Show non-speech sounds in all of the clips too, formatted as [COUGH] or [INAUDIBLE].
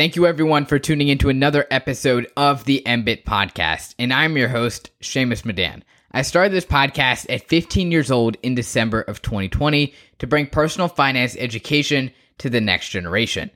Thank you everyone for tuning into another episode of the MBIT podcast. And I'm your host, Shamus Madan. I started this podcast at 15 years old in December of 2020 to bring personal finance education to the next generation.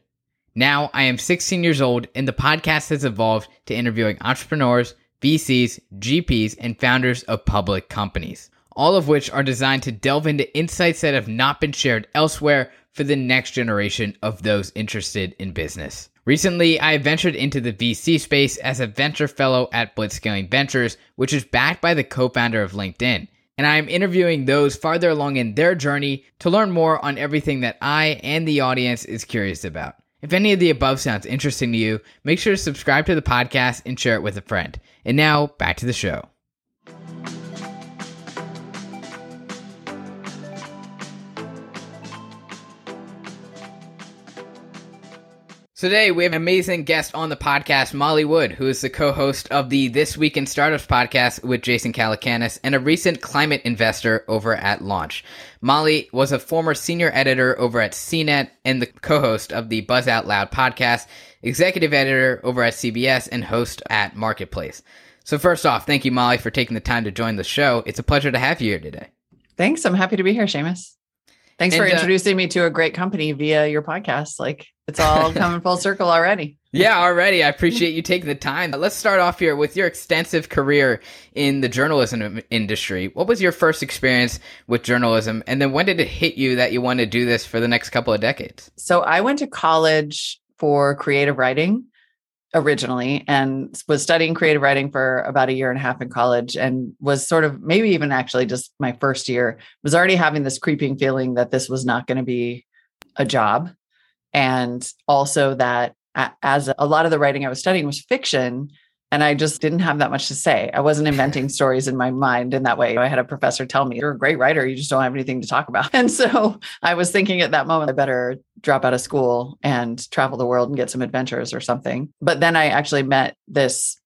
Now I am 16 years old and the podcast has evolved to interviewing entrepreneurs, VCs, GPs, and founders of public companies, all of which are designed to delve into insights that have not been shared elsewhere for the next generation of those interested in business. Recently, I ventured into the VC space as a venture fellow at Blitzscaling Ventures, which is backed by the co founder of LinkedIn. And I am interviewing those farther along in their journey to learn more on everything that I and the audience is curious about. If any of the above sounds interesting to you, make sure to subscribe to the podcast and share it with a friend. And now, back to the show. Today, we have an amazing guest on the podcast, Molly Wood, who is the co host of the This Week in Startups podcast with Jason Calacanis and a recent climate investor over at Launch. Molly was a former senior editor over at CNET and the co host of the Buzz Out Loud podcast, executive editor over at CBS, and host at Marketplace. So, first off, thank you, Molly, for taking the time to join the show. It's a pleasure to have you here today. Thanks. I'm happy to be here, Shamus. Thanks and, for uh, introducing uh, me to a great company via your podcast. Like it's all [LAUGHS] coming full circle already. Yeah, already. I appreciate you taking the time. Let's start off here with your extensive career in the journalism industry. What was your first experience with journalism? And then when did it hit you that you want to do this for the next couple of decades? So I went to college for creative writing originally and was studying creative writing for about a year and a half in college and was sort of maybe even actually just my first year was already having this creeping feeling that this was not going to be a job. And also that as a lot of the writing I was studying was fiction and I just didn't have that much to say. I wasn't inventing [LAUGHS] stories in my mind in that way. I had a professor tell me, You're a great writer. You just don't have anything to talk about. [LAUGHS] And so I was thinking at that moment, I better drop out of school and travel the world and get some adventures or something. But then I actually met this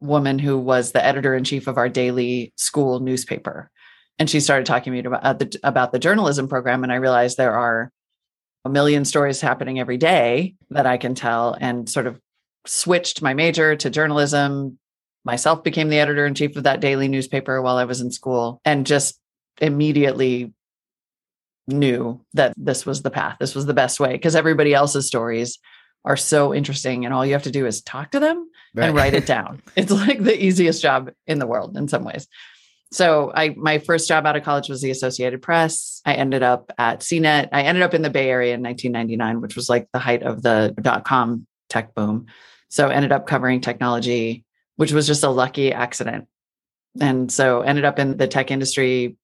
woman who was the editor in chief of our daily school newspaper. And she started talking to me about uh, the, about the journalism program. And I realized there are a million stories happening every day that I can tell and sort of switched my major to journalism. Myself became the editor in chief of that daily newspaper while I was in school and just immediately knew that this was the path. This was the best way because everybody else's stories are so interesting and all you have to do is talk to them right. and write it [LAUGHS] down. it's like the easiest job in the world in some ways. So I my first job out of college was the Associated Press. I ended up at CNET. I ended up in the Bay Area in 1999, which was like the height of the dot com tech boom. So ended up covering technology, which was just a lucky accident. And so ended up in the tech industry,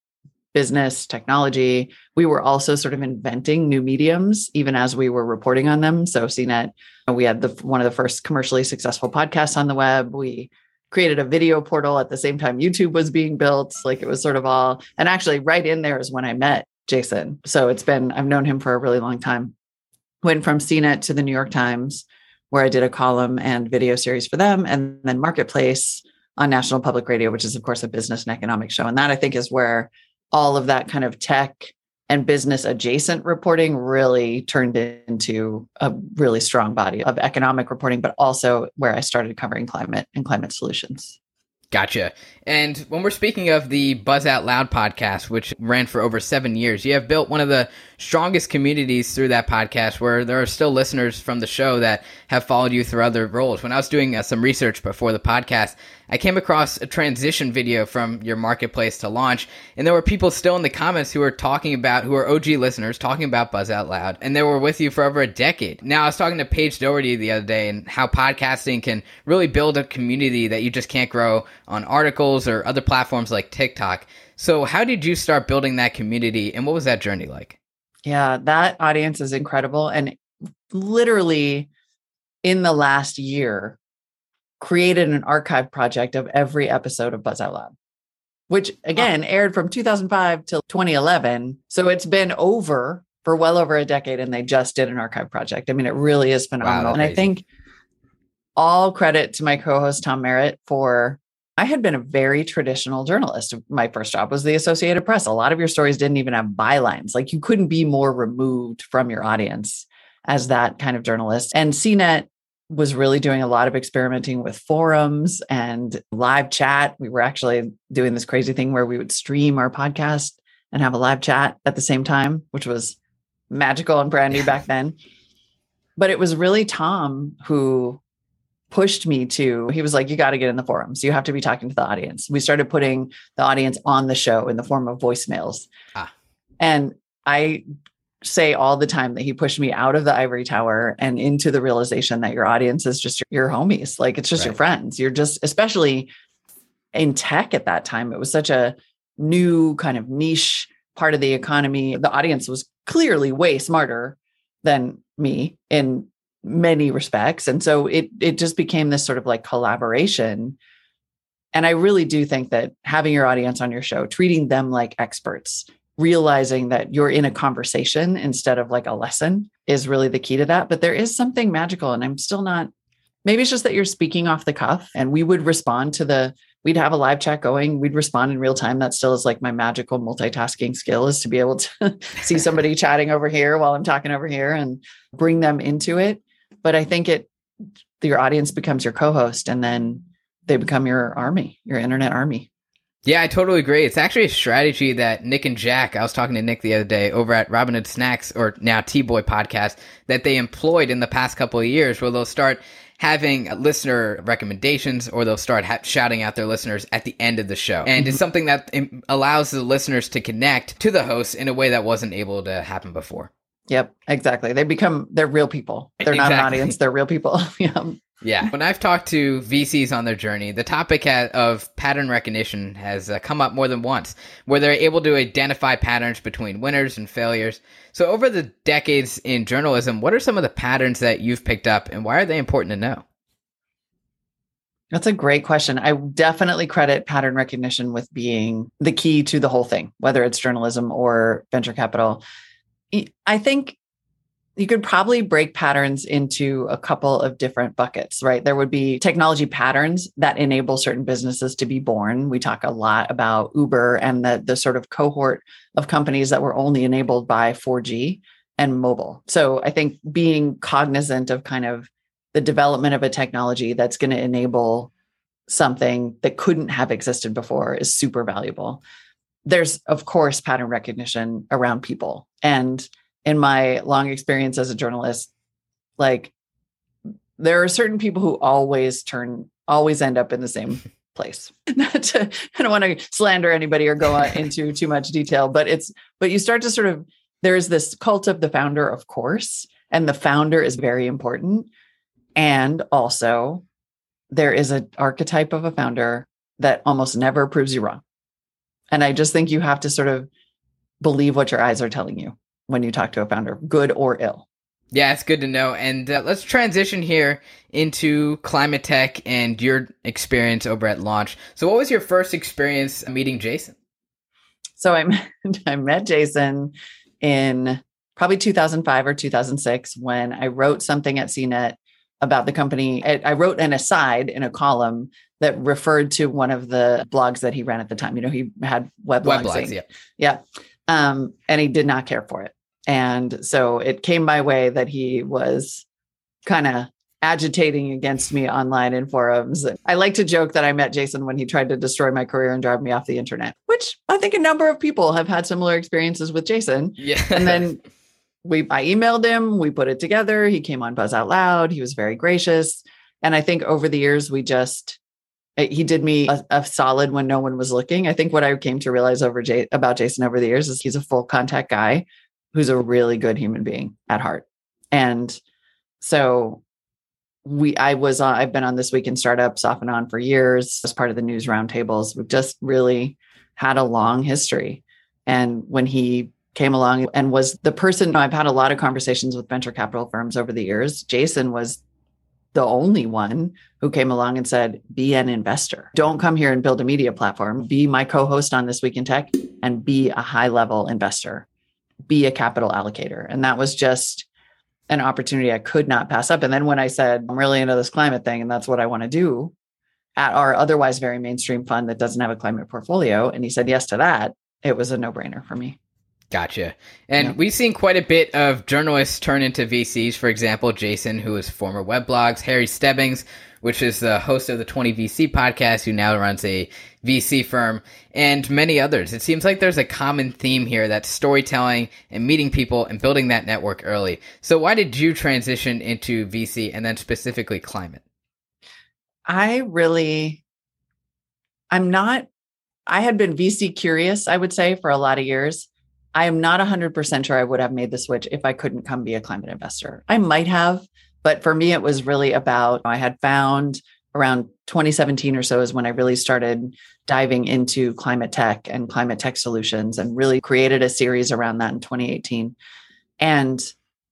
business, technology. We were also sort of inventing new mediums even as we were reporting on them. So CNET, we had the one of the first commercially successful podcasts on the web. We created a video portal at the same time YouTube was being built. Like it was sort of all, and actually right in there is when I met Jason. So it's been, I've known him for a really long time. Went from CNET to the New York Times, where I did a column and video series for them, and then Marketplace on National Public Radio, which is, of course, a business and economic show. And that I think is where all of that kind of tech and business adjacent reporting really turned into a really strong body of economic reporting, but also where I started covering climate and climate solutions. Gotcha. And when we're speaking of the Buzz Out Loud podcast, which ran for over seven years, you have built one of the strongest communities through that podcast where there are still listeners from the show that have followed you through other roles. When I was doing uh, some research before the podcast, I came across a transition video from your marketplace to launch, and there were people still in the comments who were talking about, who are OG listeners, talking about Buzz Out Loud, and they were with you for over a decade. Now, I was talking to Paige Doherty the other day and how podcasting can really build a community that you just can't grow on articles or other platforms like TikTok. So, how did you start building that community, and what was that journey like? Yeah, that audience is incredible. And literally in the last year, created an archive project of every episode of Buzz Out Loud, which again aired from 2005 till 2011. So it's been over for well over a decade, and they just did an archive project. I mean, it really is phenomenal. Wow, and I think all credit to my co host, Tom Merritt, for I had been a very traditional journalist. My first job was the Associated Press. A lot of your stories didn't even have bylines. Like you couldn't be more removed from your audience as that kind of journalist. And CNET was really doing a lot of experimenting with forums and live chat. We were actually doing this crazy thing where we would stream our podcast and have a live chat at the same time, which was magical and brand new back then. [LAUGHS] But it was really Tom who pushed me to, he was like, you got to get in the forums. You have to be talking to the audience. We started putting the audience on the show in the form of voicemails. Ah. And I say all the time that he pushed me out of the ivory tower and into the realization that your audience is just your, your homies. Like it's just right. your friends. You're just, especially in tech at that time, it was such a new kind of niche part of the economy. The audience was clearly way smarter than me in many respects. And so it it just became this sort of like collaboration. And I really do think that having your audience on your show, treating them like experts, realizing that you're in a conversation instead of like a lesson is really the key to that. But there is something magical, and I'm still not, maybe it's just that you're speaking off the cuff and we would respond to the, we'd have a live chat going, we'd respond in real time. That still is like my magical multitasking skill is to be able to [LAUGHS] see somebody chatting over here while I'm talking over here and bring them into it. But I think it, your audience becomes your co host and then they become your army, your internet army. Yeah, I totally agree. It's actually a strategy that Nick and Jack, I was talking to Nick the other day over at Robinhood Snacks or now T Boy podcast, that they employed in the past couple of years where they'll start having listener recommendations or they'll start ha- shouting out their listeners at the end of the show. And it's mm-hmm. something that allows the listeners to connect to the host in a way that wasn't able to happen before. Yep, exactly. They become they're real people. They're exactly. not an audience, they're real people. [LAUGHS] yeah. Yeah. When I've talked to VCs on their journey, the topic of pattern recognition has uh, come up more than once, where they're able to identify patterns between winners and failures. So, over the decades in journalism, what are some of the patterns that you've picked up and why are they important to know? That's a great question. I definitely credit pattern recognition with being the key to the whole thing, whether it's journalism or venture capital. I think you could probably break patterns into a couple of different buckets, right? There would be technology patterns that enable certain businesses to be born. We talk a lot about Uber and the, the sort of cohort of companies that were only enabled by 4G and mobile. So I think being cognizant of kind of the development of a technology that's going to enable something that couldn't have existed before is super valuable. There's, of course, pattern recognition around people. And in my long experience as a journalist, like there are certain people who always turn, always end up in the same [LAUGHS] place. Not to, I don't want to slander anybody or go [LAUGHS] into too much detail, but it's, but you start to sort of, there's this cult of the founder, of course, and the founder is very important. And also, there is an archetype of a founder that almost never proves you wrong. And I just think you have to sort of believe what your eyes are telling you when you talk to a founder, good or ill. Yeah, it's good to know. And uh, let's transition here into climate tech and your experience over at Launch. So, what was your first experience meeting Jason? So, I [LAUGHS] met, I met Jason in probably 2005 or 2006 when I wrote something at CNET about the company. I, I wrote an aside in a column that referred to one of the blogs that he ran at the time. You know, he had web, web blogs. Yeah. Yeah. Um, and he did not care for it. And so it came my way that he was kind of agitating against me online in forums. I like to joke that I met Jason when he tried to destroy my career and drive me off the internet, which I think a number of people have had similar experiences with Jason. Yeah. And then we I emailed him, we put it together. He came on Buzz Out Loud. He was very gracious. And I think over the years we just he did me a, a solid when no one was looking. I think what I came to realize over J- about Jason over the years is he's a full contact guy who's a really good human being at heart. And so we I was on I've been on this week in startups off and on for years as part of the news roundtables. We've just really had a long history. And when he came along and was the person I've had a lot of conversations with venture capital firms over the years. Jason was the only one who came along and said, be an investor. Don't come here and build a media platform. Be my co host on This Week in Tech and be a high level investor be a capital allocator. And that was just an opportunity I could not pass up. And then when I said, I'm really into this climate thing and that's what I want to do at our otherwise very mainstream fund that doesn't have a climate portfolio, and he said yes to that, it was a no brainer for me. Gotcha. And yeah. we've seen quite a bit of journalists turn into VCs. For example, Jason, who is former Weblogs, Harry Stebbings, which is the host of the 20 VC podcast, who now runs a VC firm, and many others. It seems like there's a common theme here that's storytelling and meeting people and building that network early. So, why did you transition into VC and then specifically climate? I really, I'm not, I had been VC curious, I would say, for a lot of years. I am not 100% sure I would have made the switch if I couldn't come be a climate investor. I might have, but for me, it was really about I had found around 2017 or so is when I really started diving into climate tech and climate tech solutions and really created a series around that in 2018. And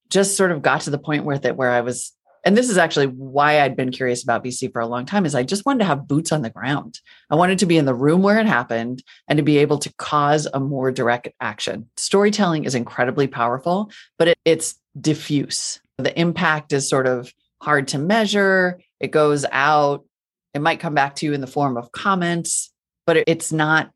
just sort of got to the point where that where I was and this is actually why I'd been curious about VC for a long time is I just wanted to have boots on the ground. I wanted to be in the room where it happened and to be able to cause a more direct action. Storytelling is incredibly powerful, but it, it's diffuse. The impact is sort of hard to measure. It goes out. It might come back to you in the form of comments, but it's not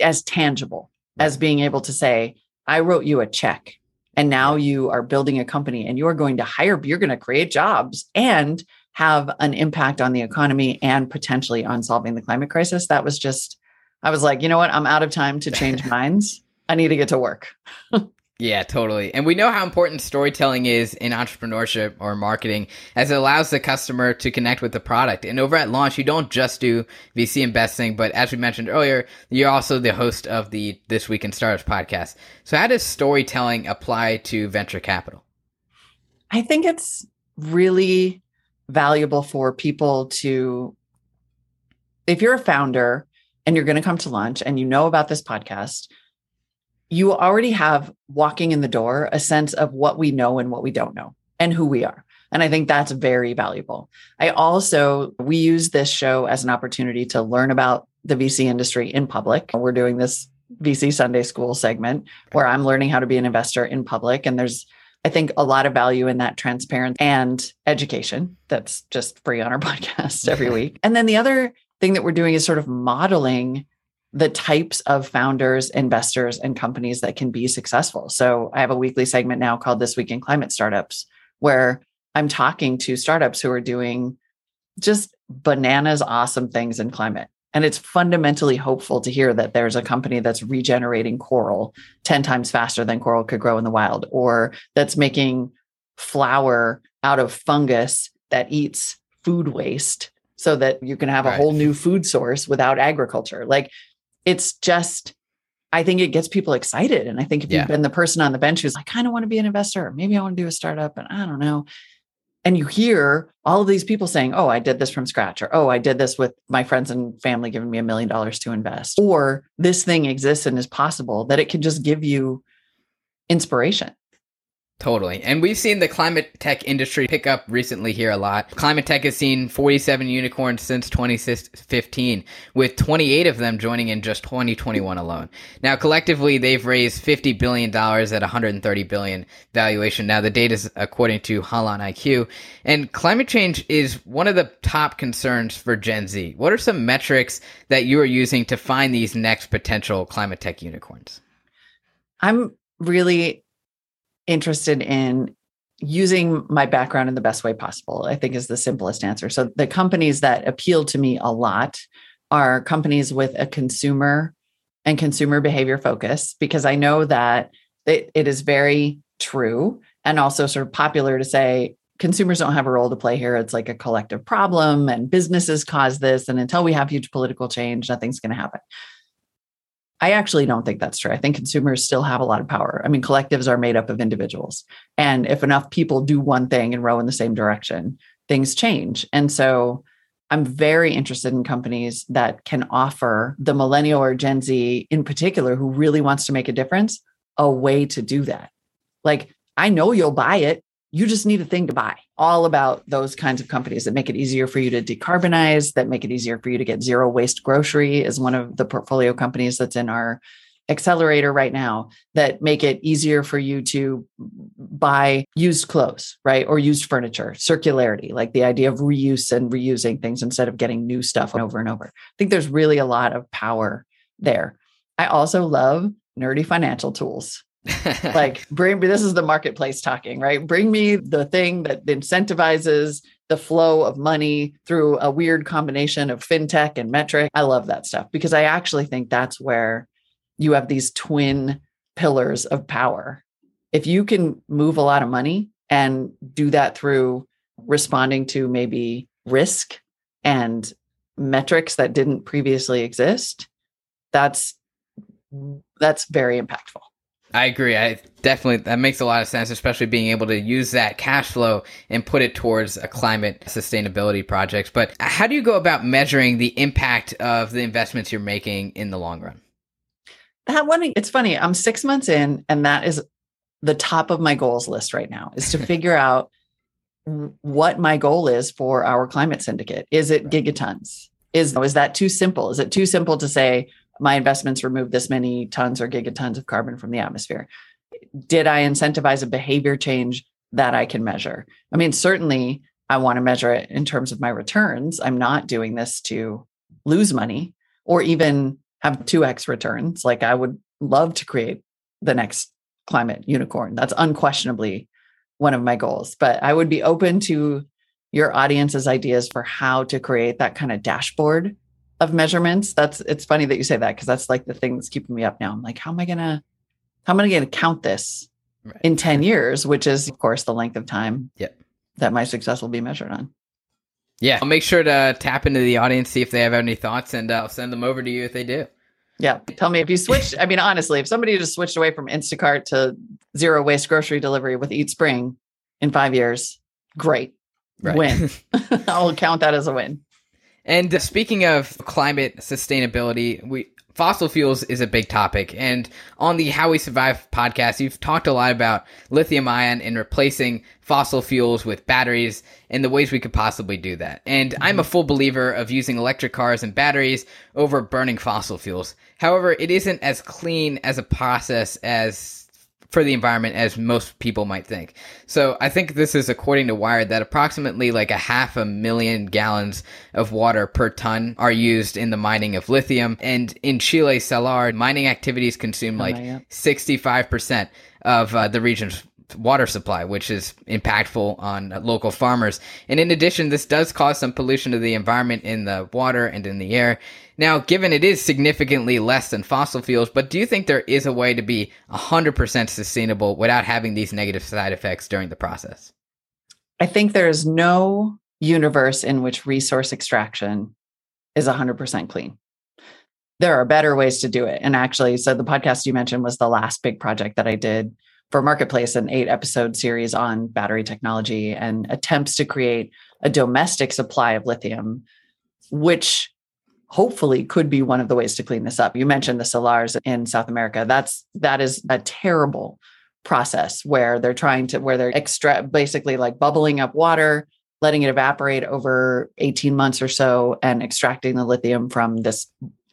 as tangible as being able to say, I wrote you a check and now you are building a company and you're going to hire, you're going to create jobs and have an impact on the economy and potentially on solving the climate crisis. That was just, I was like, you know what? I'm out of time to change [LAUGHS] minds. I need to get to work. [LAUGHS] Yeah, totally. And we know how important storytelling is in entrepreneurship or marketing as it allows the customer to connect with the product. And over at Launch, you don't just do VC investing, but as we mentioned earlier, you're also the host of the This Week in Startups podcast. So how does storytelling apply to venture capital? I think it's really valuable for people to if you're a founder and you're going to come to Launch and you know about this podcast, you already have walking in the door a sense of what we know and what we don't know and who we are. And I think that's very valuable. I also, we use this show as an opportunity to learn about the VC industry in public. We're doing this VC Sunday School segment where I'm learning how to be an investor in public. And there's, I think, a lot of value in that transparency and education that's just free on our [LAUGHS] podcast every week. And then the other thing that we're doing is sort of modeling the types of founders, investors, and companies that can be successful. So I have a weekly segment now called This Week in Climate Startups, where I'm talking to startups who are doing just bananas awesome things in climate. And it's fundamentally hopeful to hear that there's a company that's regenerating coral 10 times faster than coral could grow in the wild, or that's making flour out of fungus that eats food waste so that you can have right. a whole new food source without agriculture. Like it's just I think it gets people excited. And I think if yeah. you've been the person on the bench who's I kind of want to be an investor, maybe I want to do a startup, and I don't know. And you hear all of these people saying, Oh, I did this from scratch, or Oh, I did this with my friends and family giving me a million dollars to invest, or this thing exists and is possible, that it can just give you inspiration. Totally. And we've seen the climate tech industry pick up recently here a lot. Climate tech has seen 47 unicorns since 2015, with 28 of them joining in just 2021 alone. Now, collectively, they've raised $50 billion at 130 billion valuation. Now, the data is according to HolonIQ. And climate change is one of the top concerns for Gen Z. What are some metrics that you are using to find these next potential climate tech unicorns? I'm really interested in using my background in the best way possible, I think is the simplest answer. So the companies that appeal to me a lot are companies with a consumer and consumer behavior focus, because I know that it, it is very true and also sort of popular to say consumers don't have a role to play here. It's like a collective problem and businesses cause this. And until we have huge political change, nothing's going to happen. I actually don't think that's true. I think consumers still have a lot of power. I mean, collectives are made up of individuals. And if enough people do one thing and row in the same direction, things change. And so I'm very interested in companies that can offer the millennial or Gen Z in particular who really wants to make a difference a way to do that. Like, I know you'll buy it you just need a thing to buy. All about those kinds of companies that make it easier for you to decarbonize, that make it easier for you to get zero waste grocery is one of the portfolio companies that's in our accelerator right now that make it easier for you to buy used clothes, right? Or used furniture, circularity, like the idea of reuse and reusing things instead of getting new stuff over and over. I think there's really a lot of power there. I also love nerdy financial tools. [LAUGHS] like bring me this is the marketplace talking, right? Bring me the thing that incentivizes the flow of money through a weird combination of fintech and metric. I love that stuff because I actually think that's where you have these twin pillars of power. If you can move a lot of money and do that through responding to maybe risk and metrics that didn't previously exist, that's that's very impactful. I agree. I definitely that makes a lot of sense, especially being able to use that cash flow and put it towards a climate sustainability projects. But how do you go about measuring the impact of the investments you're making in the long run? That one, it's funny. I'm six months in, and that is the top of my goals list right now is to [LAUGHS] figure out what my goal is for our climate syndicate. Is it gigatons? Is is that too simple? Is it too simple to say my investments remove this many tons or gigatons of carbon from the atmosphere? Did I incentivize a behavior change that I can measure? I mean, certainly I want to measure it in terms of my returns. I'm not doing this to lose money or even have 2x returns. Like I would love to create the next climate unicorn. That's unquestionably one of my goals. But I would be open to your audience's ideas for how to create that kind of dashboard of measurements. That's it's funny that you say that because that's like the thing that's keeping me up now. I'm like, how am I gonna how am I gonna count this right. in 10 years, which is of course the length of time yep. that my success will be measured on. Yeah. I'll make sure to tap into the audience, see if they have any thoughts, and uh, I'll send them over to you if they do. Yeah. Tell me if you switch. I mean, honestly, if somebody just switched away from Instacart to zero waste grocery delivery with Eat Spring in five years, great. Right. Win. [LAUGHS] [LAUGHS] I'll count that as a win. And uh, speaking of climate sustainability, we fossil fuels is a big topic. And on the How We Survive podcast, you've talked a lot about lithium ion and replacing fossil fuels with batteries and the ways we could possibly do that. And mm-hmm. I'm a full believer of using electric cars and batteries over burning fossil fuels. However, it isn't as clean as a process as for the environment as most people might think. So I think this is according to Wired that approximately like a half a million gallons of water per ton are used in the mining of lithium. And in Chile, Salar, mining activities consume like 65% of uh, the region's water supply, which is impactful on local farmers. And in addition, this does cause some pollution to the environment in the water and in the air. Now, given it is significantly less than fossil fuels, but do you think there is a way to be 100% sustainable without having these negative side effects during the process? I think there is no universe in which resource extraction is 100% clean. There are better ways to do it. And actually, so the podcast you mentioned was the last big project that I did for Marketplace, an eight episode series on battery technology and attempts to create a domestic supply of lithium, which hopefully could be one of the ways to clean this up. You mentioned the salars in South America. That's that is a terrible process where they're trying to where they're extra basically like bubbling up water, letting it evaporate over 18 months or so and extracting the lithium from this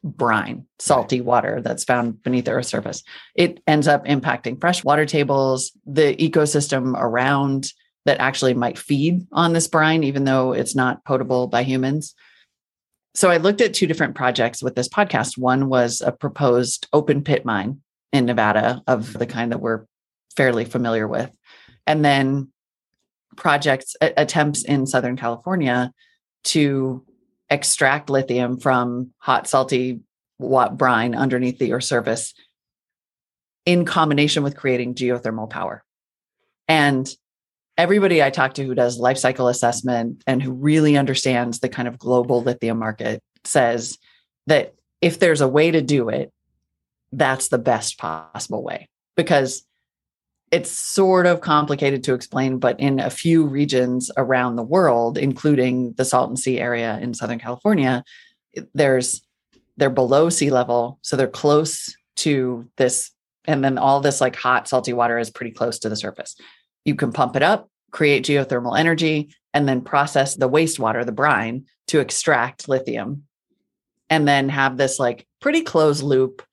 brine, salty water that's found beneath the earth's surface. It ends up impacting fresh water tables, the ecosystem around that actually might feed on this brine, even though it's not potable by humans. So I looked at two different projects with this podcast. One was a proposed open pit mine in Nevada of the mm-hmm. kind that we're fairly familiar with. And then projects attempts in Southern California to extract lithium from hot, salty brine underneath the Earth's surface in combination with creating geothermal power. And everybody I talk to who does life cycle assessment and who really understands the kind of global lithium market says that if there's a way to do it, that's the best possible way because it's sort of complicated to explain, but in a few regions around the world, including the Salton Sea area in Southern California, there's they're below sea level, so they're close to this, and then all this like hot, salty water is pretty close to the surface. You can pump it up, create geothermal energy, and then process the wastewater, the brine, to extract lithium, and then have this like pretty closed loop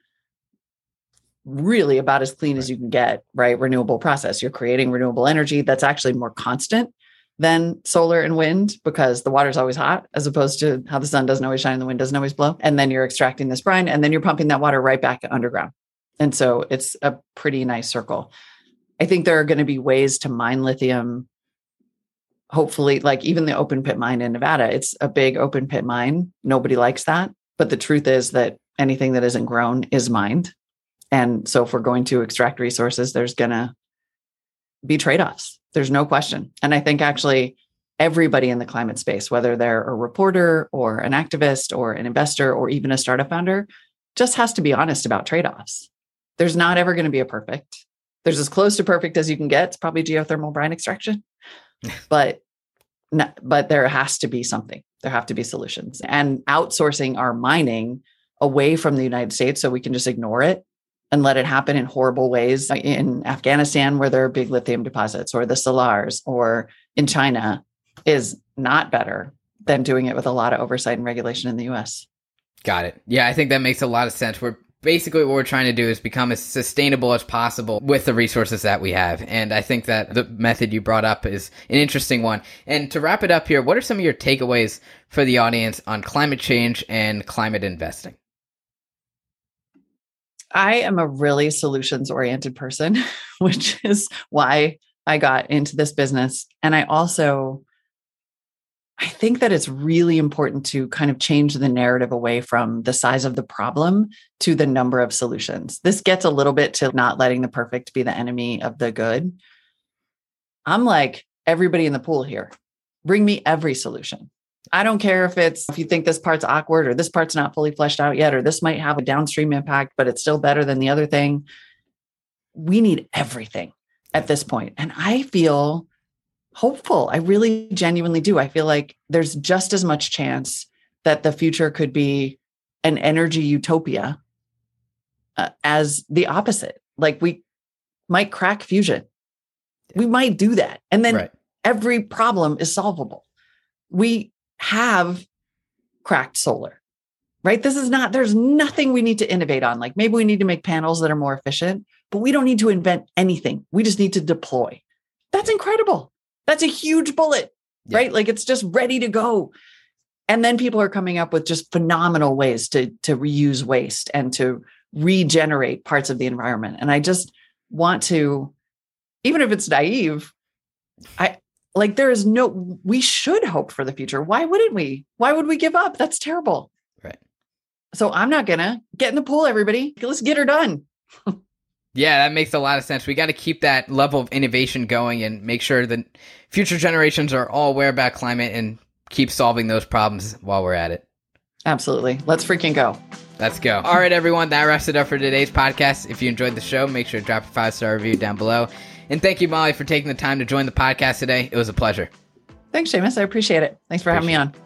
really about as clean as you can get, right? Renewable process. You're creating renewable energy that's actually more constant than solar and wind because the water's always hot as opposed to how the sun doesn't always shine and the wind doesn't always blow. And then you're extracting this brine and then you're pumping that water right back underground. And so it's a pretty nice circle. I think there are going to be ways to mine lithium. Hopefully, like even the open pit mine in Nevada, it's a big open pit mine. Nobody likes that. But the truth is that anything that isn't grown is mined. And so if we're going to extract resources, there's going to be trade offs. There's no question. And I think actually everybody in the climate space, whether they're a reporter or an activist or an investor or even a startup founder, just has to be honest about trade offs. There's not ever going to be a perfect. There's as close to perfect as you can get. It's probably geothermal brine extraction, [LAUGHS] but but there has to be something. There have to be solutions. And outsourcing our mining away from the United States so we can just ignore it and let it happen in horrible ways in Afghanistan where there are big lithium deposits or the salars or in China is not better than doing it with a lot of oversight and regulation in the US. Got it. Yeah, I think that makes a lot of sense. We're basically what we're trying to do is become as sustainable as possible with the resources that we have. And I think that the method you brought up is an interesting one. And to wrap it up here, what are some of your takeaways for the audience on climate change and climate investing? I am a really solutions oriented person, [LAUGHS] which is why I got into this business. And I also I think that it's really important to kind of change the narrative away from the size of the problem to the number of solutions. This gets a little bit to not letting the perfect be the enemy of the good. I'm like everybody in the pool here. Bring me every solution. I don't care if it's if you think this part's awkward or this part's not fully fleshed out yet, or this might have a downstream impact, but it's still better than the other thing. We need everything at this point. And I feel hopeful. I really genuinely do. I feel like there's just as much chance that the future could be an energy utopia uh, as the opposite. Like we might crack fusion. We might do that. And then right. every problem is solvable. We have cracked solar, right? This is not, there's nothing we need to innovate on. Like maybe we need to make panels that are more efficient, but we don't need to invent anything. We just need to deploy. That's incredible. That's a huge bullet, yeah. right? Like it's just ready to go. And then people are coming up with just phenomenal ways to, to reuse waste and to regenerate parts of the environment. And I just want to, even if it's naive, I, like there is no we should hope for the future. Why wouldn't we? Why would we give up? That's terrible. Right. So i'm not gonna get in the pool everybody. Let's get her done. [LAUGHS] Yeah that makes a lot of sense. We got to keep that level of innovation going and make sure that future generations are all aware about climate and keep solving those problems while we're at it. Absolutely. Let's freaking go. Let's go. All right, everyone. That wraps it up for today's podcast. If you enjoyed the show, make sure to drop a five star review down below. And thank you, Molly, for taking the time to join the podcast today. It was a pleasure. Thanks, Shamus. I appreciate it. Thanks for appreciate having me on.